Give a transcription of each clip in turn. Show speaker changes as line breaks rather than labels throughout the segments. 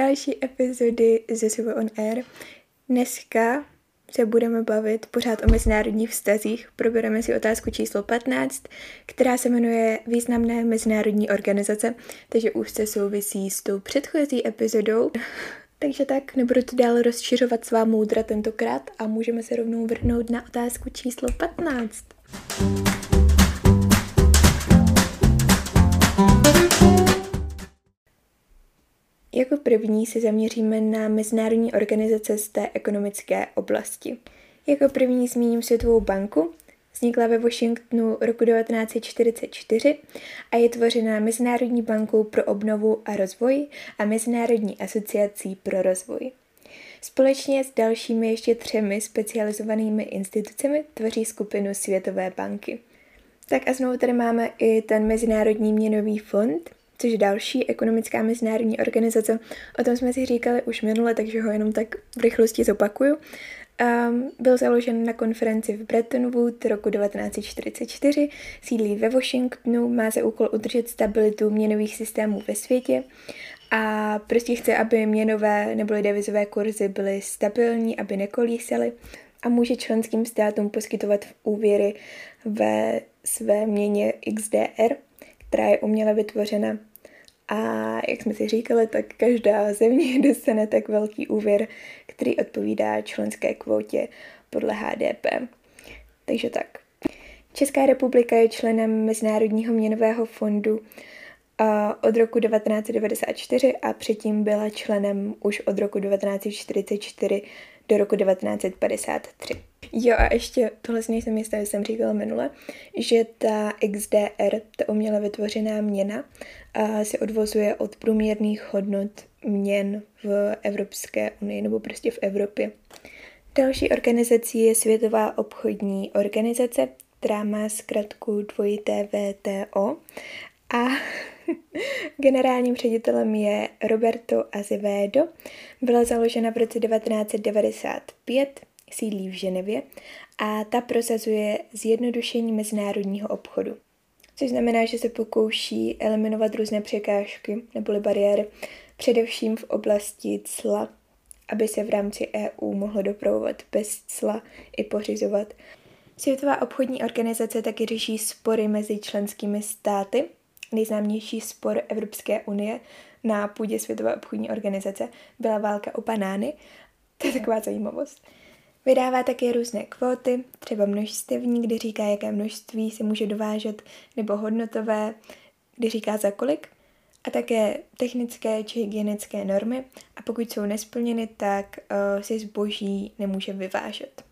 Další epizody ze Super on Air. Dneska se budeme bavit pořád o mezinárodních vztazích. Probereme si otázku číslo 15, která se jmenuje Významné mezinárodní organizace, takže už se souvisí s tou předchozí epizodou. Takže tak, nebudu to dál rozšiřovat svá moudra tentokrát a můžeme se rovnou vrhnout na otázku číslo 15. Jako první se zaměříme na mezinárodní organizace z té ekonomické oblasti. Jako první zmíním Světovou banku. Vznikla ve Washingtonu roku 1944 a je tvořena Mezinárodní bankou pro obnovu a rozvoj a Mezinárodní asociací pro rozvoj. Společně s dalšími ještě třemi specializovanými institucemi tvoří skupinu Světové banky. Tak a znovu tady máme i ten Mezinárodní měnový fond, což je další ekonomická mezinárodní organizace. O tom jsme si říkali už minule, takže ho jenom tak v rychlosti zopakuju. Um, byl založen na konferenci v Bretton Woods roku 1944, sídlí ve Washingtonu, má za úkol udržet stabilitu měnových systémů ve světě a prostě chce, aby měnové nebo devizové kurzy byly stabilní, aby nekolísaly a může členským státům poskytovat úvěry ve své měně XDR, která je uměle vytvořena a jak jsme si říkali, tak každá země dostane tak velký úvěr, který odpovídá členské kvótě podle HDP. Takže tak. Česká republika je členem Mezinárodního měnového fondu od roku 1994 a předtím byla členem už od roku 1944 do roku 1953. Jo a ještě tohle si nejsem jistá, jsem říkala minule, že ta XDR, ta uměle vytvořená měna, se odvozuje od průměrných hodnot měn v Evropské unii nebo prostě v Evropě. Další organizací je Světová obchodní organizace, která má zkratku dvojité VTO a generálním ředitelem je Roberto Azevedo. Byla založena v roce 1995, sídlí v Ženevě a ta prosazuje zjednodušení mezinárodního obchodu což znamená, že se pokouší eliminovat různé překážky neboli bariéry, především v oblasti cla, aby se v rámci EU mohlo dopravovat bez cla i pořizovat. Světová obchodní organizace taky řeší spory mezi členskými státy. Nejznámější spor Evropské unie na půdě Světové obchodní organizace byla válka o banány. To je taková zajímavost. Vydává také různé kvóty, třeba množstevní, kdy říká, jaké množství se může dovážet, nebo hodnotové, kdy říká za kolik, a také technické či hygienické normy a pokud jsou nesplněny, tak uh, si zboží nemůže vyvážet.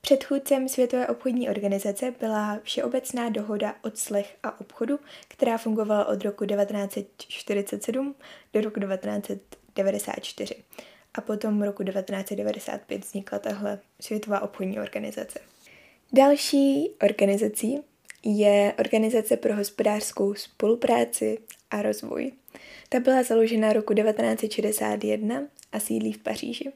Předchůdcem Světové obchodní organizace byla Všeobecná dohoda o clech a obchodu, která fungovala od roku 1947 do roku 1994 a potom v roku 1995 vznikla tahle Světová obchodní organizace. Další organizací je Organizace pro hospodářskou spolupráci a rozvoj. Ta byla založena roku 1961 a sídlí v Paříži.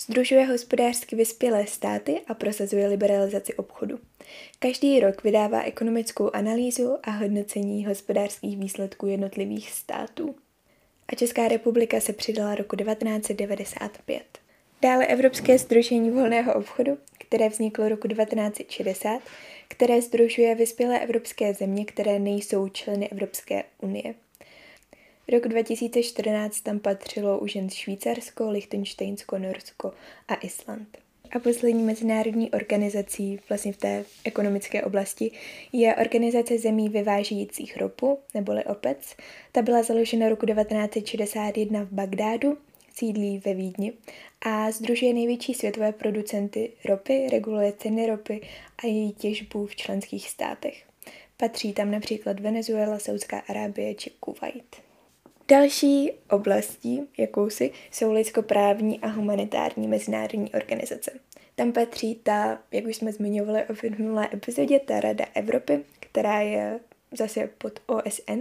Združuje hospodářsky vyspělé státy a prosazuje liberalizaci obchodu. Každý rok vydává ekonomickou analýzu a hodnocení hospodářských výsledků jednotlivých států a Česká republika se přidala roku 1995. Dále Evropské združení volného obchodu, které vzniklo roku 1960, které združuje vyspělé evropské země, které nejsou členy Evropské unie. Rok 2014 tam patřilo už jen Švýcarsko, Lichtensteinsko, Norsko a Island. A poslední mezinárodní organizací vlastně v té ekonomické oblasti je Organizace zemí vyvážejících ropu, neboli OPEC. Ta byla založena roku 1961 v Bagdádu, sídlí ve Vídni a združuje největší světové producenty ropy, reguluje ceny ropy a její těžbu v členských státech. Patří tam například Venezuela, Saudská Arábie či Kuwait. Další oblastí, jakousi, jsou lidskoprávní a humanitární mezinárodní organizace. Tam patří ta, jak už jsme zmiňovali o minulé epizodě, ta Rada Evropy, která je zase pod OSN.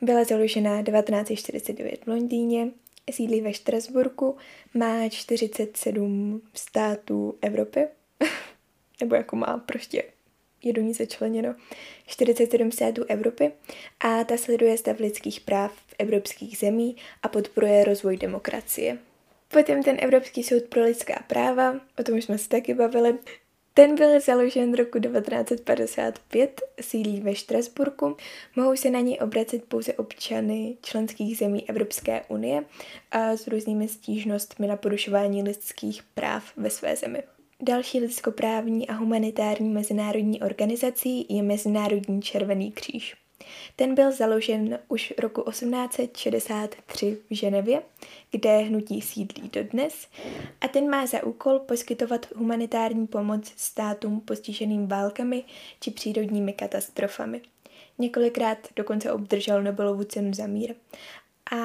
Byla založena 1949 v Londýně, sídlí ve Štrasburku, má 47 států Evropy, nebo jako má prostě je do ní začleněno 47 států Evropy a ta sleduje stav lidských práv evropských zemí a podporuje rozvoj demokracie. Potom ten Evropský soud pro lidská práva, o tom už jsme se taky bavili, ten byl založen roku 1955, sídlí ve Štrasburku. Mohou se na něj obracet pouze občany členských zemí Evropské unie a s různými stížnostmi na porušování lidských práv ve své zemi. Další lidskoprávní a humanitární mezinárodní organizací je Mezinárodní červený kříž. Ten byl založen už roku 1863 v Ženevě, kde hnutí sídlí dodnes a ten má za úkol poskytovat humanitární pomoc státům postiženým válkami či přírodními katastrofami. Několikrát dokonce obdržel Nobelovu cenu za mír a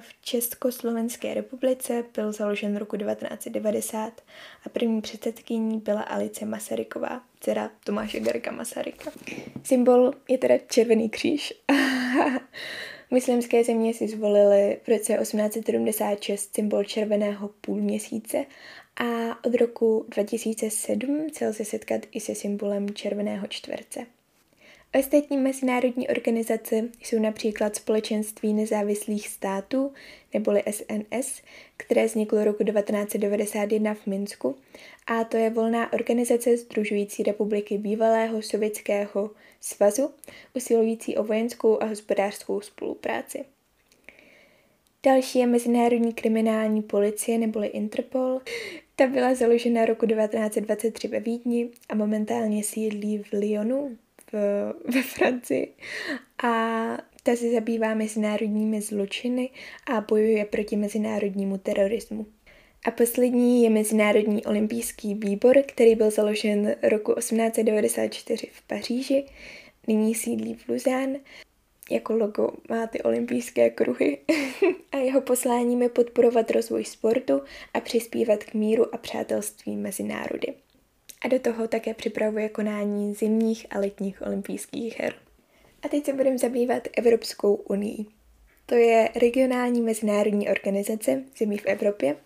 v Československé republice byl založen roku 1990 a první předsedkyní byla Alice Masaryková, dcera Tomáše Garika Masaryka. Symbol je teda červený kříž. Muslimské země si zvolili v roce 1876 symbol červeného půlměsíce a od roku 2007 se setkat i se symbolem červeného čtverce. Ostatní mezinárodní organizace jsou například Společenství nezávislých států neboli SNS, které vzniklo roku 1991 v Minsku a to je volná organizace združující republiky bývalého sovětského svazu, usilující o vojenskou a hospodářskou spolupráci. Další je Mezinárodní kriminální policie neboli Interpol. Ta byla založena roku 1923 ve Vídni a momentálně sídlí v Lyonu v, ve Francii a ta se zabývá mezinárodními zločiny a bojuje proti mezinárodnímu terorismu. A poslední je Mezinárodní olympijský výbor, který byl založen roku 1894 v Paříži, nyní sídlí v Luzán. Jako logo má ty olympijské kruhy a jeho posláním je podporovat rozvoj sportu a přispívat k míru a přátelství mezi národy a do toho také připravuje konání zimních a letních olympijských her. A teď se budeme zabývat Evropskou unii. To je regionální mezinárodní organizace zemí v Evropě.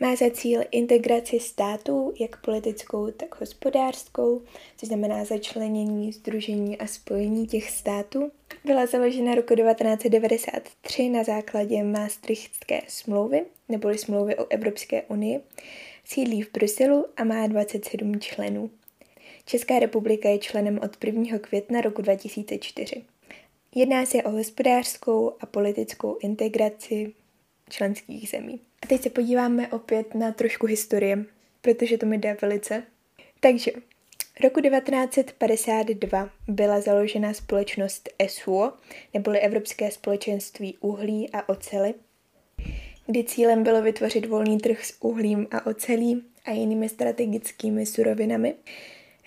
Má za cíl integraci států, jak politickou, tak hospodářskou, což znamená začlenění, združení a spojení těch států. Byla založena roku 1993 na základě Maastrichtské smlouvy, neboli smlouvy o Evropské unii, Sídlí v Bruselu a má 27 členů. Česká republika je členem od 1. května roku 2004. Jedná se o hospodářskou a politickou integraci členských zemí. A teď se podíváme opět na trošku historie, protože to mi jde velice. Takže roku 1952 byla založena společnost ESUO, neboli Evropské společenství uhlí a ocely, kdy cílem bylo vytvořit volný trh s uhlím a ocelí a jinými strategickými surovinami.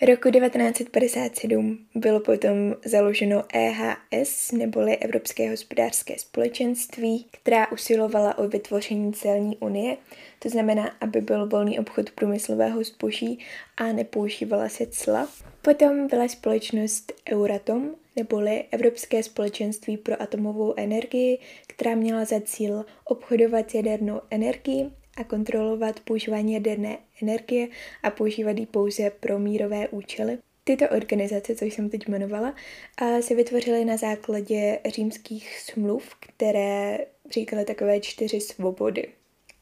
Roku 1957 bylo potom založeno EHS, neboli Evropské hospodářské společenství, která usilovala o vytvoření celní unie, to znamená, aby byl volný obchod průmyslového zboží a nepoužívala se cla. Potom byla společnost Euratom, neboli Evropské společenství pro atomovou energii, která měla za cíl obchodovat jadernou energií a kontrolovat používání jaderné energie a používat ji pouze pro mírové účely. Tyto organizace, co jsem teď jmenovala, se vytvořily na základě římských smluv, které říkaly takové čtyři svobody.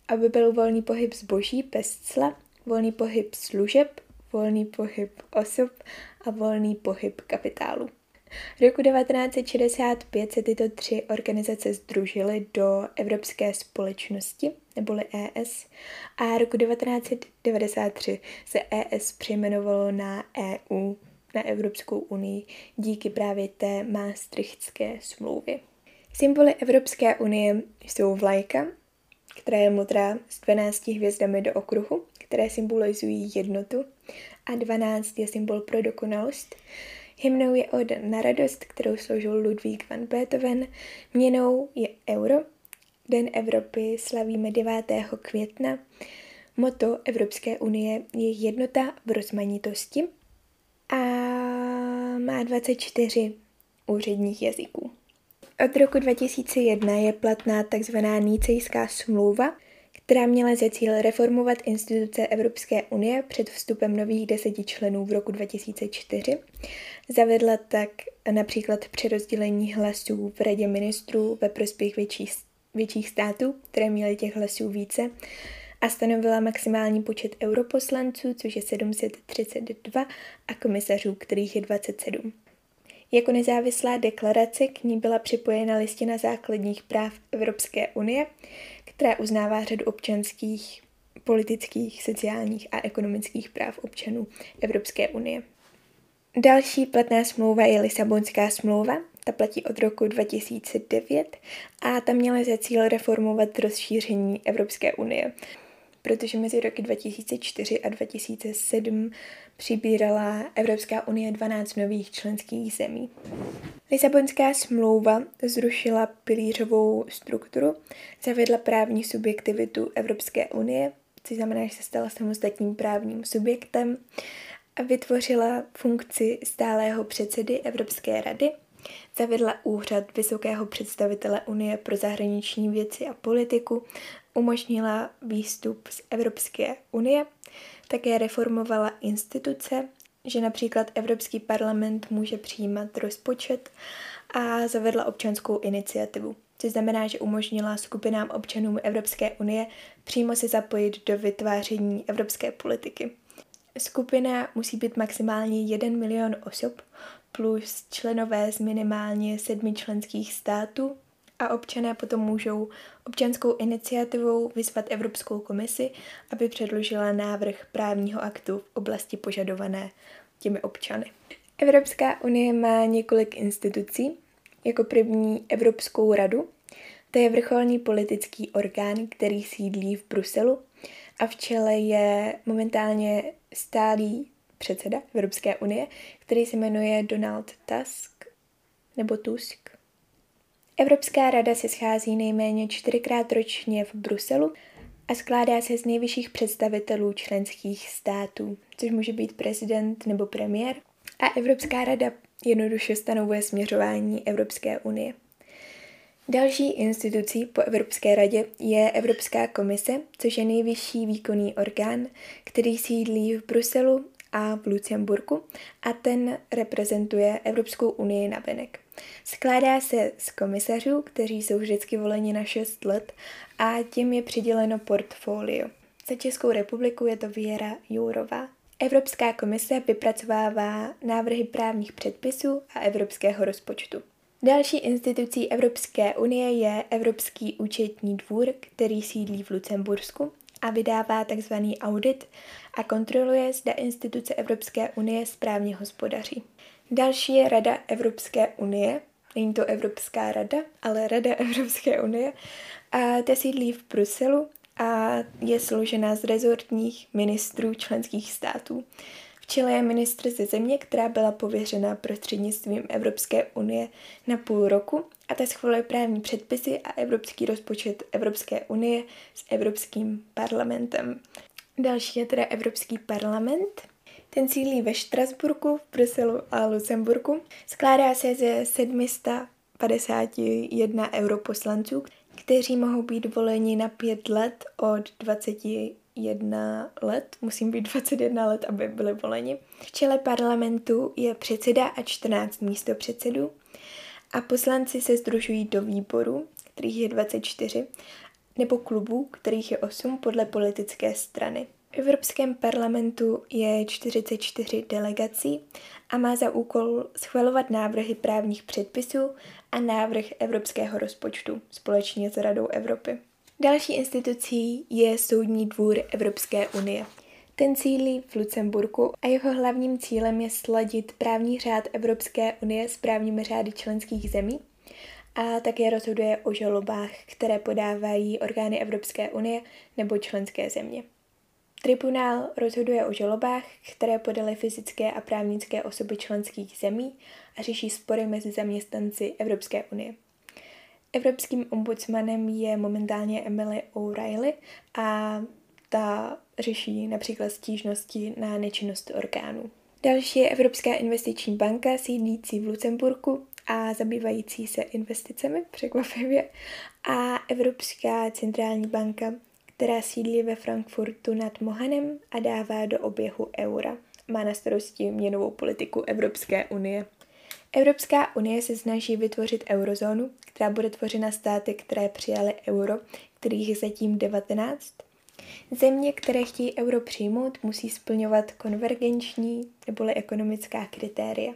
Aby byl volný pohyb zboží bez volný pohyb služeb, volný pohyb osob a volný pohyb kapitálu. Roku 1965 se tyto tři organizace združily do Evropské společnosti, neboli ES, a roku 1993 se ES přejmenovalo na EU, na Evropskou unii, díky právě té Maastrichtské smlouvě. Symboly Evropské unie jsou vlajka, která je modrá s 12 hvězdami do okruhu, které symbolizují jednotu, a 12 je symbol pro dokonalost. Hymnou je od na radost, kterou složil Ludvík van Beethoven. Měnou je euro. Den Evropy slavíme 9. května. Moto Evropské unie je jednota v rozmanitosti a má 24 úředních jazyků. Od roku 2001 je platná tzv. Nícejská smlouva, která měla za cíl reformovat instituce Evropské unie před vstupem nových deseti členů v roku 2004. Zavedla tak například přerozdělení hlasů v Radě ministrů ve prospěch větších, větších států, které měly těch hlasů více, a stanovila maximální počet europoslanců, což je 732, a komisařů, kterých je 27. Jako nezávislá deklarace k ní byla připojena listina základních práv Evropské unie, která uznává řadu občanských, politických, sociálních a ekonomických práv občanů Evropské unie. Další platná smlouva je Lisabonská smlouva, ta platí od roku 2009 a ta měla za cíl reformovat rozšíření Evropské unie protože mezi roky 2004 a 2007 přibírala Evropská unie 12 nových členských zemí. Lisabonská smlouva zrušila pilířovou strukturu, zavedla právní subjektivitu Evropské unie, což znamená, že se stala samostatným právním subjektem a vytvořila funkci stálého předsedy Evropské rady, zavedla úřad vysokého představitele Unie pro zahraniční věci a politiku umožnila výstup z Evropské unie, také reformovala instituce, že například Evropský parlament může přijímat rozpočet a zavedla občanskou iniciativu, což znamená, že umožnila skupinám občanů Evropské unie přímo se zapojit do vytváření evropské politiky. Skupina musí být maximálně 1 milion osob plus členové z minimálně sedmi členských států a občané potom můžou občanskou iniciativou vyzvat Evropskou komisi, aby předložila návrh právního aktu v oblasti požadované těmi občany. Evropská unie má několik institucí, jako první Evropskou radu, to je vrcholný politický orgán, který sídlí v Bruselu a v čele je momentálně stálý předseda Evropské unie, který se jmenuje Donald Tusk nebo Tusk. Evropská rada se schází nejméně čtyřikrát ročně v Bruselu a skládá se z nejvyšších představitelů členských států, což může být prezident nebo premiér. A Evropská rada jednoduše stanovuje směřování Evropské unie. Další institucí po Evropské radě je Evropská komise, což je nejvyšší výkonný orgán, který sídlí v Bruselu a v Lucemburku a ten reprezentuje Evropskou unii na venek. Skládá se z komisařů, kteří jsou vždycky voleni na 6 let a tím je přiděleno portfolio. Za Českou republiku je to Věra Jourová. Evropská komise vypracovává návrhy právních předpisů a evropského rozpočtu. Další institucí Evropské unie je Evropský účetní dvůr, který sídlí v Lucembursku a vydává tzv. audit a kontroluje, zda instituce Evropské unie správně hospodaří. Další je Rada Evropské unie, není to Evropská rada, ale Rada Evropské unie, a ta sídlí v Bruselu a je složena z rezortních ministrů členských států. V čele je ministr ze země, která byla pověřena prostřednictvím Evropské unie na půl roku a ta schvaluje právní předpisy a evropský rozpočet Evropské unie s Evropským parlamentem. Další je teda Evropský parlament. Ten sídlí ve Štrasburku, v Bruselu a Lucemburku. Skládá se ze 751 europoslanců, kteří mohou být voleni na pět let od 21 let. Musím být 21 let, aby byli voleni. V čele parlamentu je předseda a 14 místopředsedů a poslanci se združují do výboru, kterých je 24, nebo klubů, kterých je 8 podle politické strany. V Evropském parlamentu je 44 delegací a má za úkol schvalovat návrhy právních předpisů a návrh evropského rozpočtu společně s Radou Evropy. Další institucí je Soudní dvůr Evropské unie. Ten cílí v Lucemburku a jeho hlavním cílem je sladit právní řád Evropské unie s právními řády členských zemí a také rozhoduje o žalobách, které podávají orgány Evropské unie nebo členské země. Tribunál rozhoduje o žalobách, které podaly fyzické a právnické osoby členských zemí a řeší spory mezi zaměstnanci Evropské unie. Evropským ombudsmanem je momentálně Emily O'Reilly a ta řeší například stížnosti na nečinnost orgánů. Další je Evropská investiční banka sídlící v Lucemburku a zabývající se investicemi, překvapivě, a Evropská centrální banka, která sídlí ve Frankfurtu nad Mohanem a dává do oběhu eura. Má na starosti měnovou politiku Evropské unie. Evropská unie se snaží vytvořit eurozónu, která bude tvořena státy, které přijaly euro, kterých je zatím 19. Země, které chtějí euro přijmout, musí splňovat konvergenční neboli ekonomická kritéria.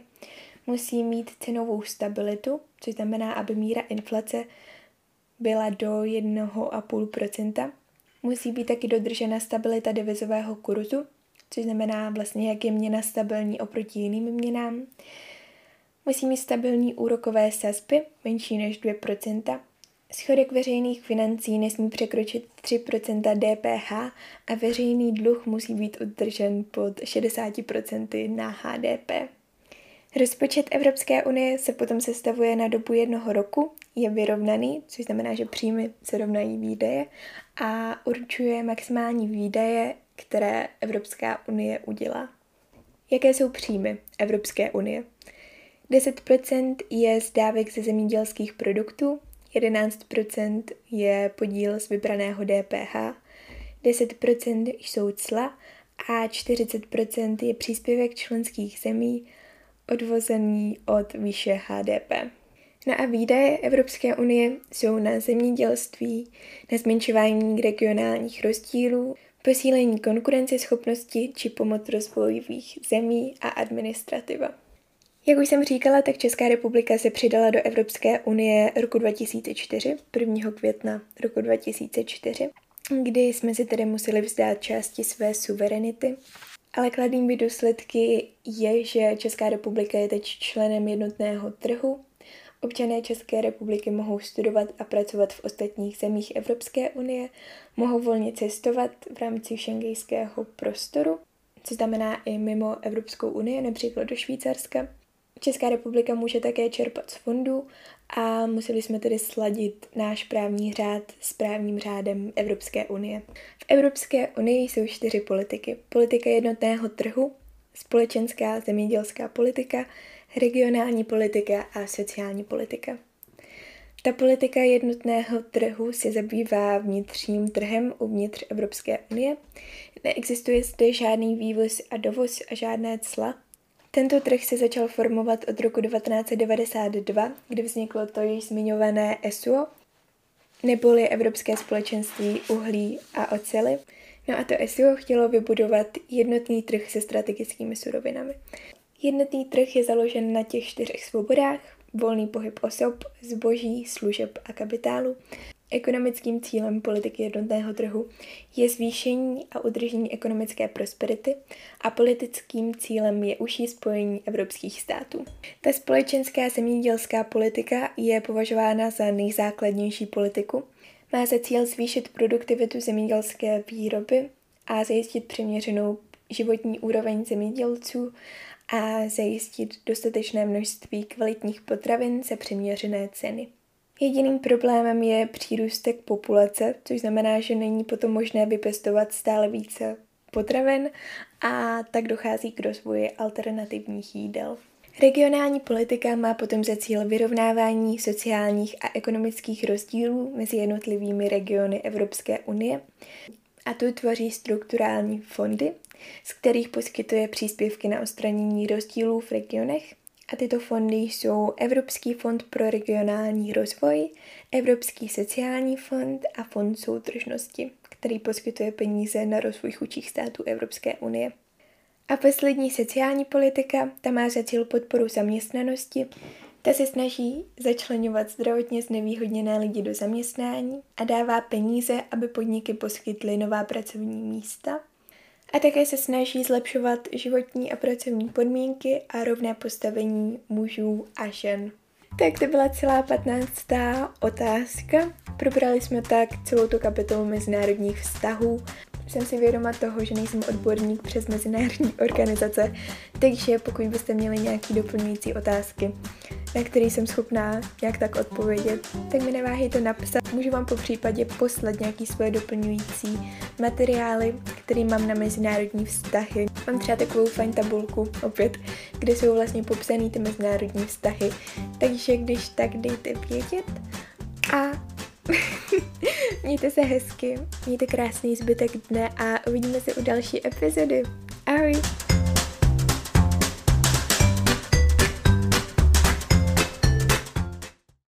Musí mít cenovou stabilitu, což znamená, aby míra inflace byla do 1,5%. Musí být taky dodržena stabilita devizového kurzu, což znamená vlastně, jak je měna stabilní oproti jiným měnám. Musí mít stabilní úrokové sazby, menší než 2%. Schodek veřejných financí nesmí překročit 3% DPH a veřejný dluh musí být udržen pod 60% na HDP. Rozpočet Evropské unie se potom sestavuje na dobu jednoho roku, je vyrovnaný, což znamená, že příjmy se rovnají výdaje a určuje maximální výdaje, které Evropská unie udělá. Jaké jsou příjmy Evropské unie? 10% je z dávek ze zemědělských produktů, 11% je podíl z vybraného DPH, 10% jsou cla a 40% je příspěvek členských zemí odvozený od výše HDP. No a výdaje Evropské unie jsou na zemědělství, na zmenšování regionálních rozdílů, posílení konkurenceschopnosti či pomoc rozvojových zemí a administrativa. Jak už jsem říkala, tak Česká republika se přidala do Evropské unie roku 2004, 1. května roku 2004, kdy jsme si tedy museli vzdát části své suverenity. Ale kladnými důsledky je, že Česká republika je teď členem jednotného trhu. Občané České republiky mohou studovat a pracovat v ostatních zemích Evropské unie, mohou volně cestovat v rámci šengejského prostoru, co znamená i mimo Evropskou unii, například do Švýcarska. Česká republika může také čerpat z fondů a museli jsme tedy sladit náš právní řád s právním řádem Evropské unie. V Evropské unii jsou čtyři politiky. Politika jednotného trhu, společenská zemědělská politika, regionální politika a sociální politika. Ta politika jednotného trhu se zabývá vnitřním trhem uvnitř Evropské unie. Neexistuje zde žádný vývoz a dovoz a žádné cla, tento trh se začal formovat od roku 1992, kdy vzniklo to již zmiňované ESUO, neboli Evropské společenství uhlí a ocely. No a to ESUO chtělo vybudovat jednotný trh se strategickými surovinami. Jednotný trh je založen na těch čtyřech svobodách, volný pohyb osob, zboží, služeb a kapitálu, Ekonomickým cílem politiky jednotného trhu je zvýšení a udržení ekonomické prosperity a politickým cílem je užší spojení evropských států. Ta společenská zemědělská politika je považována za nejzákladnější politiku. Má za cíl zvýšit produktivitu zemědělské výroby a zajistit přiměřenou životní úroveň zemědělců a zajistit dostatečné množství kvalitních potravin za přiměřené ceny. Jediným problémem je přírůstek populace, což znamená, že není potom možné vypěstovat stále více potravin a tak dochází k rozvoji alternativních jídel. Regionální politika má potom za cíl vyrovnávání sociálních a ekonomických rozdílů mezi jednotlivými regiony Evropské unie a tu tvoří strukturální fondy, z kterých poskytuje příspěvky na odstranění rozdílů v regionech a tyto fondy jsou Evropský fond pro regionální rozvoj, Evropský sociální fond a Fond soudržnosti, který poskytuje peníze na rozvoj chudších států Evropské unie. A poslední sociální politika, ta má za cíl podporu zaměstnanosti, ta se snaží začlenovat zdravotně znevýhodněné lidi do zaměstnání a dává peníze, aby podniky poskytly nová pracovní místa a také se snaží zlepšovat životní a pracovní podmínky a rovné postavení mužů a žen. Tak to byla celá 15. otázka. Probrali jsme tak celou tu kapitolu mezinárodních vztahů. Jsem si vědoma toho, že nejsem odborník přes mezinárodní organizace, takže pokud byste měli nějaké doplňující otázky, na který jsem schopná nějak tak odpovědět, tak mi neváhejte napsat. Můžu vám po případě poslat nějaký svoje doplňující materiály, který mám na mezinárodní vztahy. Mám třeba takovou fajn tabulku, opět, kde jsou vlastně popsané ty mezinárodní vztahy. Takže když tak dejte vědět. A Mějte se hezky, mějte krásný zbytek dne a uvidíme se u další epizody. Ahoj!